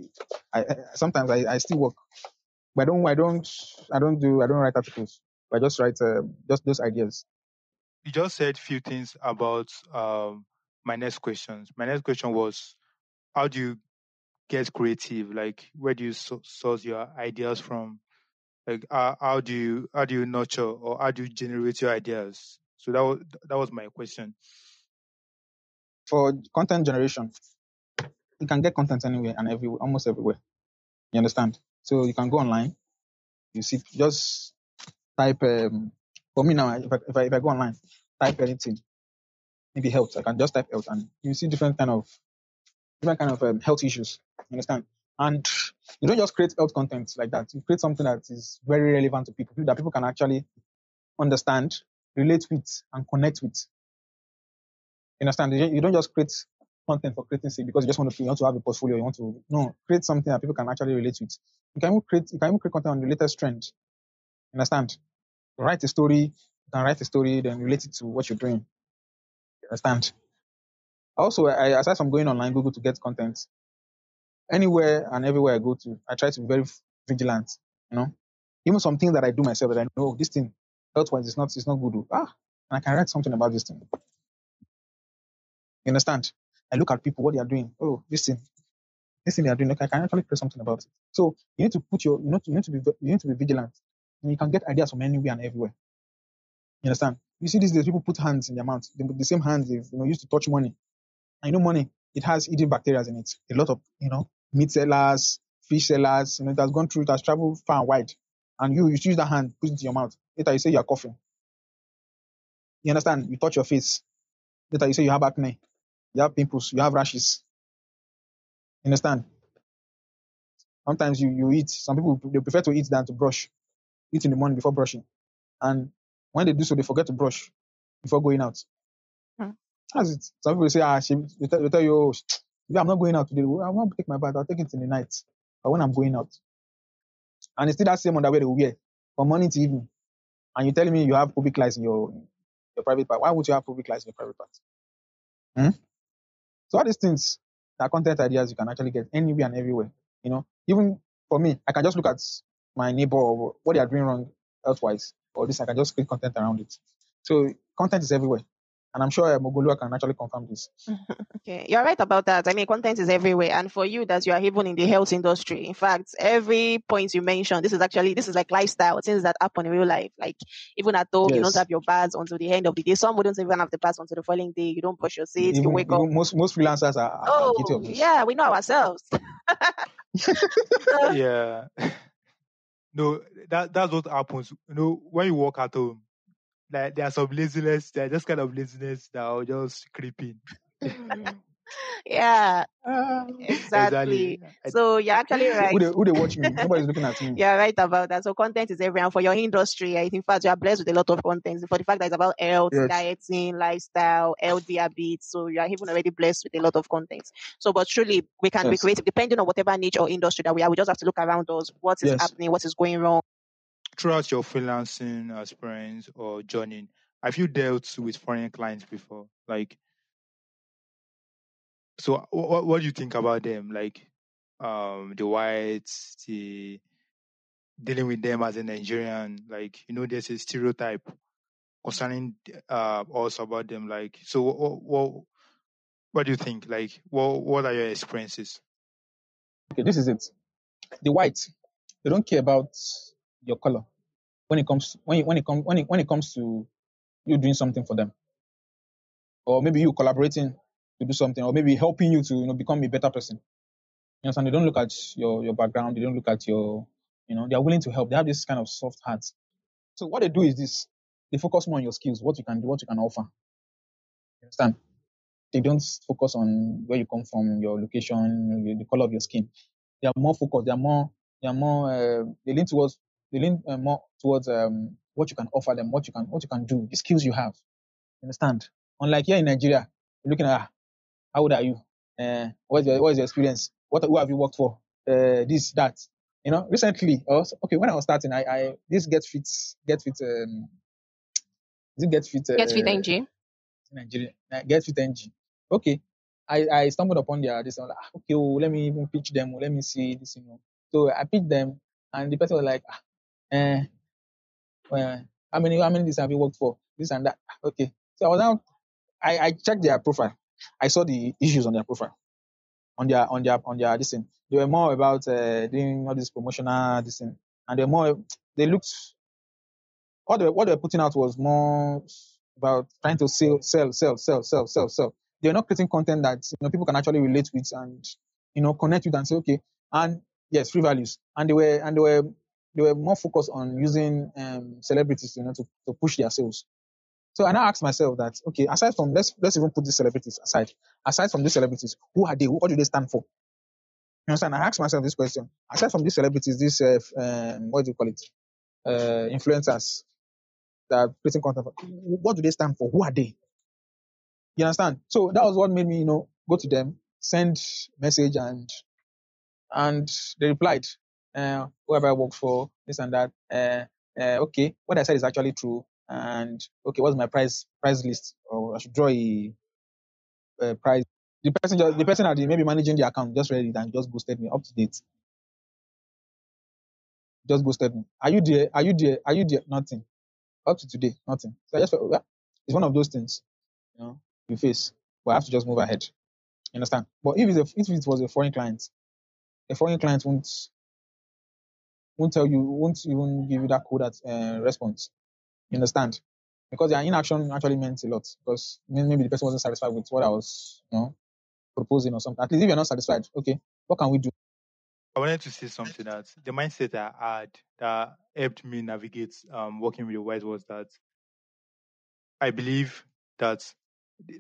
I, I sometimes I, I still work, but I don't I don't I don't do I don't write articles. I just write uh, just those ideas. You just said few things about um, my next questions. My next question was, how do you get creative? Like, where do you source your ideas from? Like, uh, how do you how do you nurture or how do you generate your ideas? So that was that was my question. For content generation, you can get content anywhere and everywhere, almost everywhere. You understand? So you can go online. You see, just type. Um, for me now, if I, if I if I go online, type anything, maybe health. I can just type health, and you see different kind of different kind of um, health issues. You understand? And you don't just create health content like that. You create something that is very relevant to people, that people can actually understand, relate with, and connect with. You understand? You don't you don't just create content for creating sake because you just want to you want to have a portfolio. You want to no create something that people can actually relate with. You can even create you can even create content on the latest trend. You understand? Write a story. You can write a story, then relate it to what you're doing. You understand? Also, I, aside from going online Google to get content, anywhere and everywhere I go to, I try to be very vigilant. You know, even some things that I do myself that I know this thing health wise is not it's not good. oh, Ah, and I can write something about this thing. You understand? I look at people what they are doing. Oh, this thing, this thing they are doing. Okay, I can actually create something about it. So you need to put your you know you need to be you need to be vigilant. And you can get ideas from anywhere and everywhere. You understand? You see these days people put hands in their mouth. The, the same hands they've you know used to touch money. And you know money, it has hidden bacteria in it. A lot of you know meat sellers, fish sellers, you know, it has gone through, it has traveled far and wide. And you you use that hand, put it in your mouth. Later you say you're coughing. You understand? You touch your face. Later you say you have acne, you have pimples, you have rashes. You understand? Sometimes you, you eat. Some people they prefer to eat than to brush. Eat in the morning before brushing. And when they do so, they forget to brush before going out. Hmm. That's it. Some people say, ah, she, they, tell, they tell you, oh, yeah, I'm not going out today. I won't take my bath. I'll take it in the night. But when I'm going out, and it's still that same underwear they wear from morning to evening, and you're telling me you have pubic lice in your your private part. Why would you have pubic lice in your private part? Hmm? So all these things are content ideas you can actually get anywhere and everywhere. You know, even for me, I can just look at my neighbor or what they are doing wrong elsewise, or this I can just create content around it. So content is everywhere, and I'm sure um, Mogolua can actually confirm this. (laughs) Okay, you're right about that. I mean, content is everywhere, and for you that you are even in the health industry. In fact, every point you mentioned, this is actually this is like lifestyle things that happen in real life. Like even at home, you don't have your baths until the end of the day. Some wouldn't even have the baths until the following day. You don't brush your teeth. You Even, wake up. most most freelancers are, are are guilty Oh, of this. yeah, we know ourselves. (laughs) (laughs) yeah. No, that that's what happens. You know, when you work at home, like there's some laziness, there's just kind of laziness that will just creep in. (laughs) yeah, Ah. exactly. Exactly. So you're actually (laughs) right. who they who they watch me? (laughs) Nobody's looking at me. You're right about that. So content is everywhere. And for your industry, I think, in fact, you are blessed with a lot of content. For the fact that it's about health, Yes. dieting, lifestyle, healthy habits. So you are even already blessed with a lot of content. So, but truly, we can be creative depending on whatever niche or industry that we are. We just have to look around us. What is Yes. happening? What is going wrong? throughout your freelancing experience or journey, have you dealt with foreign clients before? Like, so what, what do you think about them? Like, um, the whites, the dealing with them as a Nigerian, like, you know, there's a stereotype concerning uh, us about them. Like, so what, what, what do you think? Like, what, what are your experiences? Okay, this is it. The whites, they don't care about your color when it comes when it, when it comes when it, when it comes to you doing something for them, or maybe you collaborating to do something, or maybe helping you to you know become a better person. You understand? They don't look at your your background. They don't look at your you know they are willing to help. They have this kind of soft heart. So what they do is this: they focus more on your skills, what you can do, what you can offer. You understand? They don't focus on where you come from, your location, the color of your skin. They are more focused. They are more. They are more. Uh, they lean towards. They lean uh, more towards um, what you can offer them, what you can, what you can do, the skills you have. You understand? Unlike here in Nigeria, looking at ah, how old are you? Uh, what's your what's your experience? What who have you worked for? Uh, this that. You know, recently, okay, when I was starting, I, I this get fit, get fit, um, is it get fit, uh, Get fit NG. Nigeria, get fit NG. Okay, I, I stumbled upon their this. I was like, ah, okay, oh, let me even pitch them. oh, Let me see this. You know, so I pitched them, and the person was like, ah, eh, well, how many how many this have you worked for? This and that. Ah, Okay, so I was now I, I checked their profile. I saw the issues on their profile, on their on their on their this thing. They were more about uh, doing all this promotional this thing, and they're more they looked what they what they were putting out was more about trying to sell sell sell sell sell sell sell. They're not creating content that you know people can actually relate with and you know connect with and say okay and yes free values and they were and they were they were more focused on using um, celebrities you know to, to push their sales. So and I now asked myself that okay, aside from let's let's even put these celebrities aside. Aside from these celebrities, who are they? What do they stand for? You understand? I asked myself this question. Aside from these celebrities, these uh, um, what do you call it? Uh, influencers that are creating content. For, what do they stand for? Who are they? You understand? So that was what made me, you know, go to them, send message, and and they replied, uh, whoever I work for, this and that. Uh, uh, okay, what I said is actually true. And okay, what's my price price list? Or I should draw a, a price. The person, just, the person that maybe managing the account just read it and just ghosted me up to date. Just ghosted me. Are you there? Are you there? Are you there? Nothing. Up to today, nothing. So I just felt, well, it's one of those things, you know, you face. But I have to just move ahead. You understand? But if a, if it was a foreign client, a foreign client won't won't tell you, won't even give you that cold uh, response. You understand? Because their inaction actually meant a lot. Because maybe the person wasn't satisfied with what I was, you know, proposing or something. At least if you're not satisfied, okay, what can we do? I wanted to say something that the mindset I had that helped me navigate um, working with the white was that I believe that,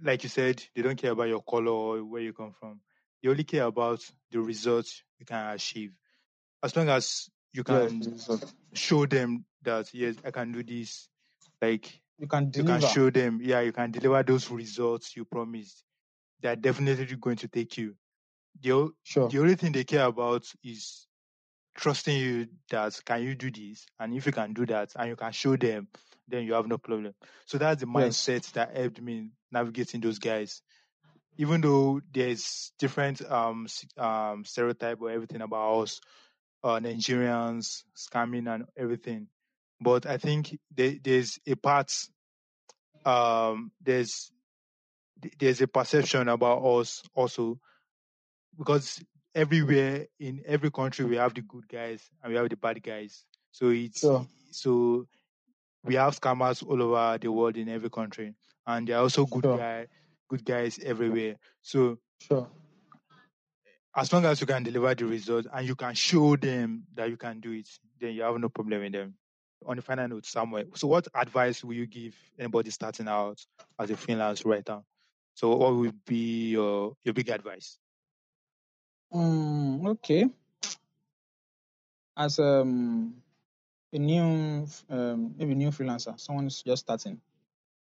like you said, they don't care about your color or where you come from. They only care about the results you can achieve. As long as you can result. show them that yes, I can do this. Like You can deliver. you can show them, yeah, you can deliver those results you promised. They're definitely going to take you. The, Sure. the only thing they care about is trusting you that can you do this? And if you can do that and you can show them, then you have no problem. So that's the Yes. mindset that helped me navigating those guys. Even though there's different um um stereotype or everything about us, uh, Nigerians scamming and everything, but I think there, there's a part um there's there's a perception about us also because everywhere in every country we have the good guys and we have the bad guys. So it's Sure. so we have scammers all over the world in every country, and there are also good Sure. guy good guys everywhere. So Sure. as long as you can deliver the result and you can show them that you can do it, then you have no problem with them. On the final note, Samuel. So what advice will you give anybody starting out as a freelance writer? So what would be your your big advice? Mm, okay. As um a new um maybe new freelancer, someone's just starting.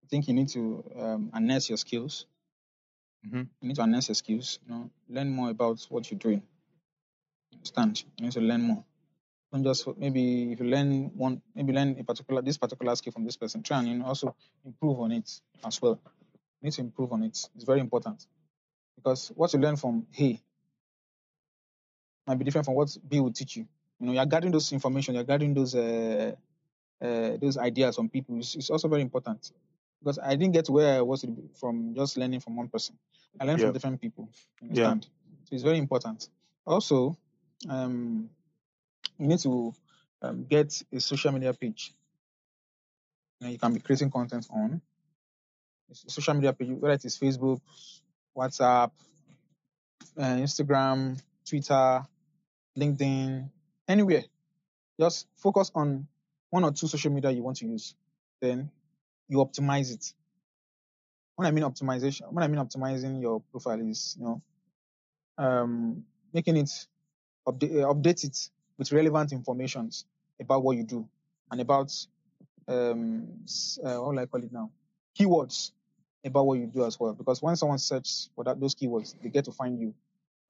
I think you need to um enhance your skills. hmm You need to enhance your skills. You know, learn more about what you're doing. Understand? You need to learn more. Don't just maybe if you learn one, maybe learn a particular this particular skill from this person. Try and also improve on it as well. You need to improve on it. It's very important because what you learn from A might be different from what B will teach you. You know, you're gathering those information, you're gathering those uh, uh, those ideas from people. It's, it's also very important because I didn't get where I was from just learning from one person. I learned Yeah. from different people. You Yeah. understand? So it's very important. Also, um, you need to um, get a social media page. Know, you can be creating content on social media page, whether it is Facebook, WhatsApp, uh, Instagram, Twitter, LinkedIn, anywhere. Just focus on one or two social media you want to use. Then you optimize it. When I mean optimization, when I mean optimizing your profile is, you know, um, making it update, uh, update it with relevant informations about what you do and about um, uh, I call it now? Keywords about what you do as well. Because when someone searches for that those keywords, they get to find you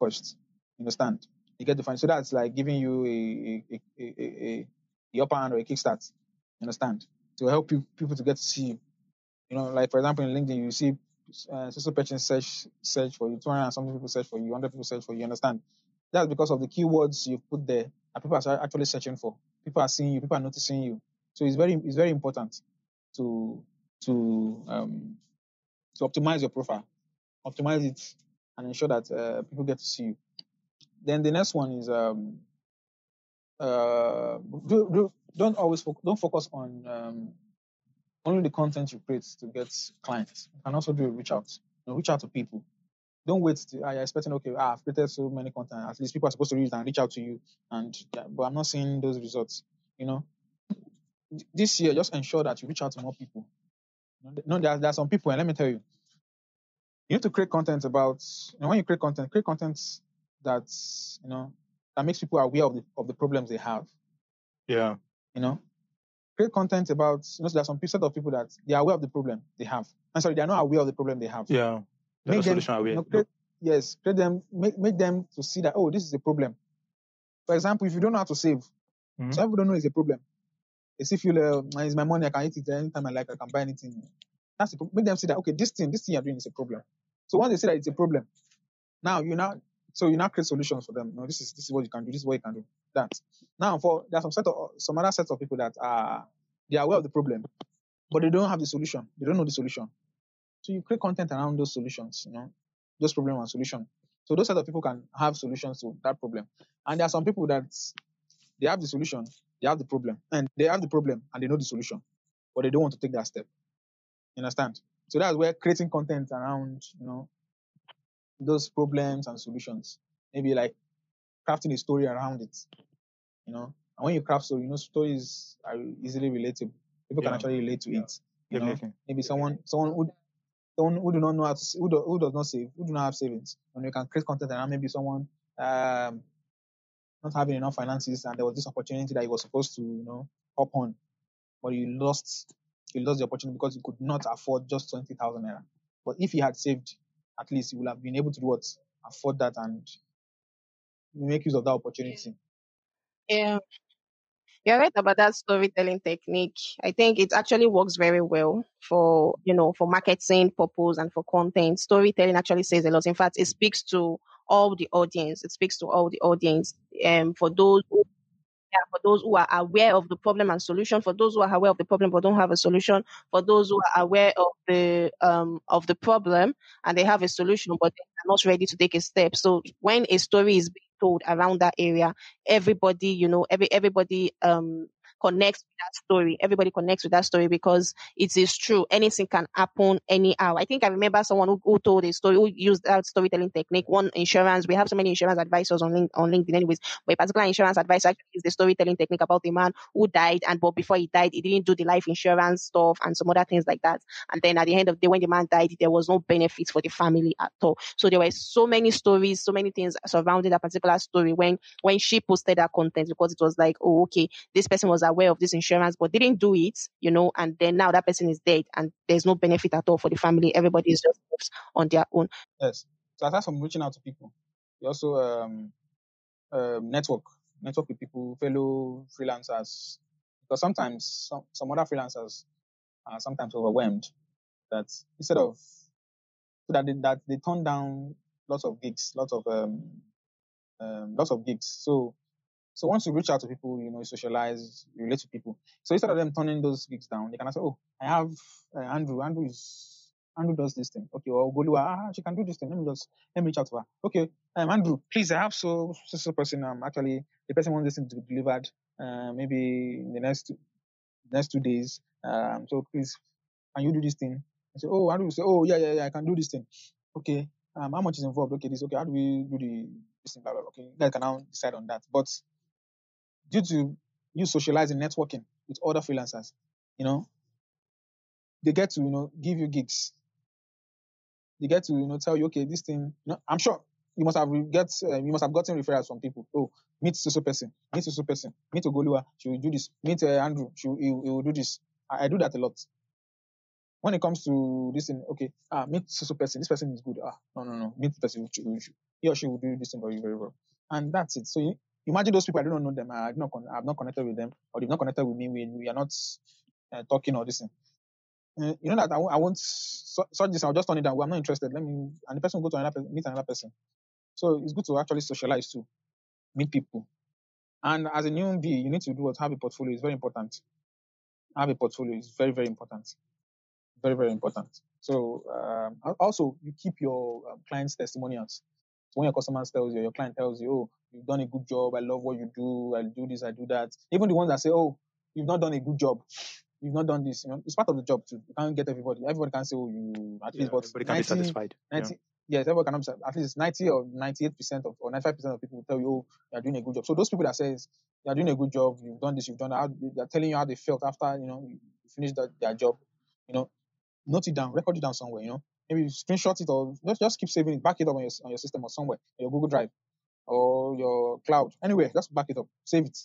first. You understand? You get to find. So that's like giving you a a a, a, a, upper hand or a kickstart. You understand? To help you people to get to see you. You know, like for example in LinkedIn, you see uh, social person search search for you, 200 and something people search for you, 100 people search for you. you Understand? That's because of the keywords you put there people are actually searching for. People are seeing you. People are noticing you. So it's very it's very important to to um to optimize your profile, optimize it, and ensure that uh, people get to see you. Then the next one is um uh do, do, don't always foc don't focus on um only the content you create to get clients. You can also do a reach out. You know, reach out to people. Don't wait to ah, you're expecting okay, ah, I've created so many content. At least people are supposed to read and reach out to you. And yeah, but I'm not seeing those results. You know, this year just ensure that you reach out to more people. You know, no, there, there are some people, and let me tell you, you need to create content about. You know, when you create content, create content that you know that makes people aware of the of the problems they have. Yeah. You know, create content about. You know, so there are some set of people that they are aware of the problem they have. I'm sorry, they are not aware of the problem they have. Yeah. Make them, aware. create, yes, create them, make, make them to see that, oh, this is a problem. For example, if you don't know how to save, Mhm. some people don't know it's a problem. They see feel, uh, it's my money, I can eat it anytime I like, I can buy anything. That's the, make them see that, okay, this thing, this thing you're doing is a problem. So once they see that it's a problem, now you now, so you now create solutions for them. No, this is, this is what you can do, this is what you can do. That. Now for, there's some set of, some other set of people that are, they are aware of the problem, but they don't have the solution. They don't know the solution. So you create content around those solutions, you know, those problem and solution. So those set of people can have solutions to that problem. And there are some people that they have the solution, they have the problem, and they have the problem and they know the solution, but they don't want to take that step. You understand? So that's where creating content around, you know, those problems and solutions. Maybe like crafting a story around it. You know, and when you craft story, you know, stories are easily relatable. People can actually relate to it. You know, maybe someone someone who who do not know how to who, do, who does not save, who do not have savings, and you can create content around maybe someone um not having enough finances and there was this opportunity that he was supposed to, you know, hop on, but you lost you lost the opportunity because you could not afford just twenty thousand naira. But if he had saved, at least he would have been able to do what afford that and make use of that opportunity. Yeah. You're right about that storytelling technique. I think it actually works very well for, you know, for marketing purpose and for content. Storytelling actually says a lot. In fact, it speaks to all the audience. It speaks to all the audience. Um, for those who yeah, for those who are aware of the problem and solution, for those who are aware of the problem but don't have a solution, for those who are aware of the um of the problem and they have a solution but they're not ready to take a step. So when a story is being told around that area, everybody, you know, every everybody um connects with that story. Everybody connects with that story because it is true. Anything can happen anyhow. I think I remember someone who, who told a story, who used that storytelling technique. One insurance, we have so many insurance advisors on, link, on LinkedIn anyways, but a particular insurance advisor actually used the storytelling technique about a man who died and but before he died, he didn't do the life insurance stuff and some other things like that. And then at the end of the day, when the man died, there was no benefits for the family at all. So there were so many stories, so many things surrounding that particular story when when she posted that content because it was like, oh, okay, this person was aware of this insurance but didn't do it, you know, and then now that person is dead and there's no benefit at all for the family. Everybody is just on their own. Yes. So aside from reaching out to people, you also um, um network network with people, fellow freelancers, because sometimes some, some other freelancers are sometimes overwhelmed that instead of so that they, that they turn down lots of gigs, lots of um, um lots of gigs. So so once you reach out to people, you know, you socialize, you relate to people. So instead of them turning those gigs down, they can say, "Oh, I have uh, Andrew. Andrew is Andrew does this thing. Okay, or Golua, ah, she can do this thing. Let me just let me reach out to her. Okay, um, Andrew, please, I have so so, so person. Um, actually, the person wants this thing to be delivered. Uh, maybe in the next two, next two days. Um, so please, can you do this thing? I say, oh, Andrew say, oh yeah, yeah, yeah, I can do this thing. Okay, um, how much is involved? Okay, this. Okay, how do we do the this thing? Blah, blah, blah. Okay, you guys can now decide on that. But due to you socializing, networking with other freelancers, you know, they get to, you know, give you gigs. They get to, you know, tell you, okay, this thing, you know, I'm sure you must have get, uh, you must have gotten referrals from people. Oh, meet so person, meet so person, meet Ogolua, she will do this. Meet uh, Andrew, she will, he, he will do this. I, I do that a lot. When it comes to this thing, okay, ah, meet so person. This person is good. Ah, no, no, no, meet the person. He or she will do this thing for you very well, and that's it. So you, imagine those people. I do not know them. I do not. Con- I've not connected with them, or they've not connected with me. We, we are not uh, talking or this thing. Uh, you know that I, won't- won't such this. I'll just turn it down. I'm not interested. Let me. And the person will go to another meet another person. So it's good to actually socialize too, meet people. And as a new B, you need to do what have a portfolio. It's very important. Have a portfolio is very very important. Very very important. So um, also you keep your um, clients' testimonials. So when your customers tells you, your client tells you, oh, you've done a good job. I love what you do. I do this. I do that. Even the ones that say, oh, you've not done a good job. You've not done this. You know, it's part of the job too. You can't get everybody. Everybody can say, oh, you at Yeah, least, but everybody can be 90, satisfied. Yeah. 90 yes, everyone can be at least 90 or 98 percent of or 95 percent of people will tell you, oh, you're doing a good job. So those people that says you're doing a good job, you've done this, you've done that, they're telling you how they felt after you know you finished that, their job. You know, note it down, record it down somewhere. You know, maybe screenshot it or just just keep saving it, back it up on your on your system or somewhere, your Google Drive or your cloud. Anywhere, just back it up, save it.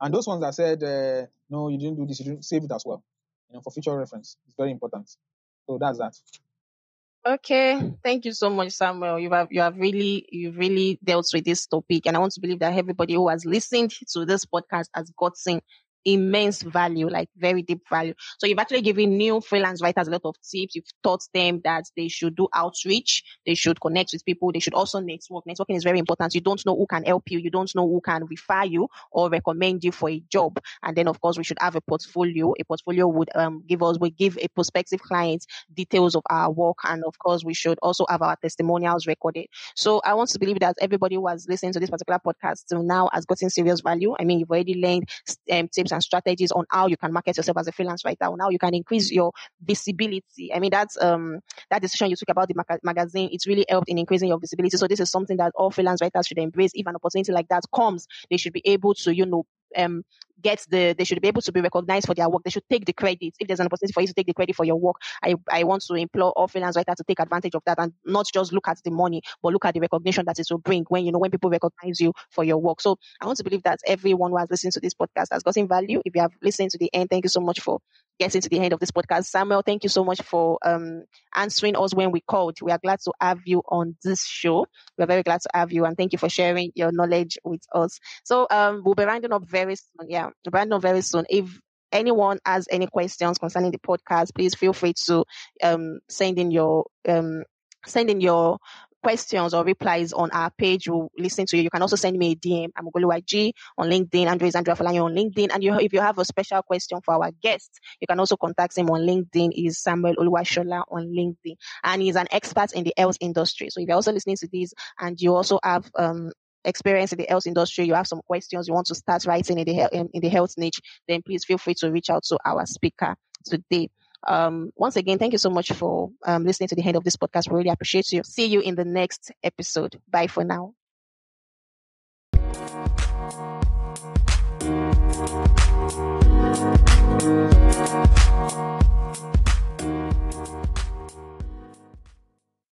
And those ones that said, uh, no, you didn't do this, you didn't save it as well. You know, for future reference, it's very important. So that's that. Okay, thank you so much, Samuel. You have you have really you've really dealt with this topic, and I want to believe that everybody who has listened to this podcast has gotten immense value, like very deep value. So you've actually given new freelance writers a lot of tips. You've taught them that they should do outreach, they should connect with people, they should also network. Networking is very important. You don't know who can help you, you don't know who can refer you or recommend you for a job. And then of course we should have a portfolio. A portfolio would um give us would give a prospective client details of our work and of course we should also have our testimonials recorded. So I want to believe that everybody who has listened to this particular podcast till now has gotten serious value. I mean, you've already learned um, tips and strategies on how you can market yourself as a freelance writer, on how you can increase your visibility. I mean, that's um that decision you took about the maga- magazine. It's really helped in increasing your visibility. So this is something that all freelance writers should embrace. If an opportunity like that comes, they should be able to, you know, um, get the, they should be able to be recognized for their work. They should take the credit. If there's an opportunity for you to take the credit for your work, I, I want to implore all freelance writers to take advantage of that and not just look at the money, but look at the recognition that it will bring when, you know, when people recognize you for your work. So I want to believe that everyone who has listened to this podcast has gotten value. If you have listened to the end, thank you so much for getting to the end of this podcast. Samuel, thank you so much for um, answering us when we called. We are glad to have you on this show. We're very glad to have you and thank you for sharing your knowledge with us. So um, we'll be rounding up very soon. Yeah, we'll rounding up very soon. If anyone has any questions concerning the podcast, please feel free to um, send in your um, send in your questions or replies on our page. We'll listen to you. You can also send me a DM. I'm Ogoluwaji on LinkedIn. Andrew is Andrew Afolayo on LinkedIn. And you, if you have a special question for our guest, you can also contact him on LinkedIn. Is Samuel Oluwashola on LinkedIn. And he's an expert in the health industry. So if you're also listening to this and you also have um, experience in the health industry, you have some questions, you want to start writing in the, in the health niche, then please feel free to reach out to our speaker today. Um, once again, thank you so much for um, listening to the end of this podcast. We really appreciate you. See you in the next episode. Bye for now.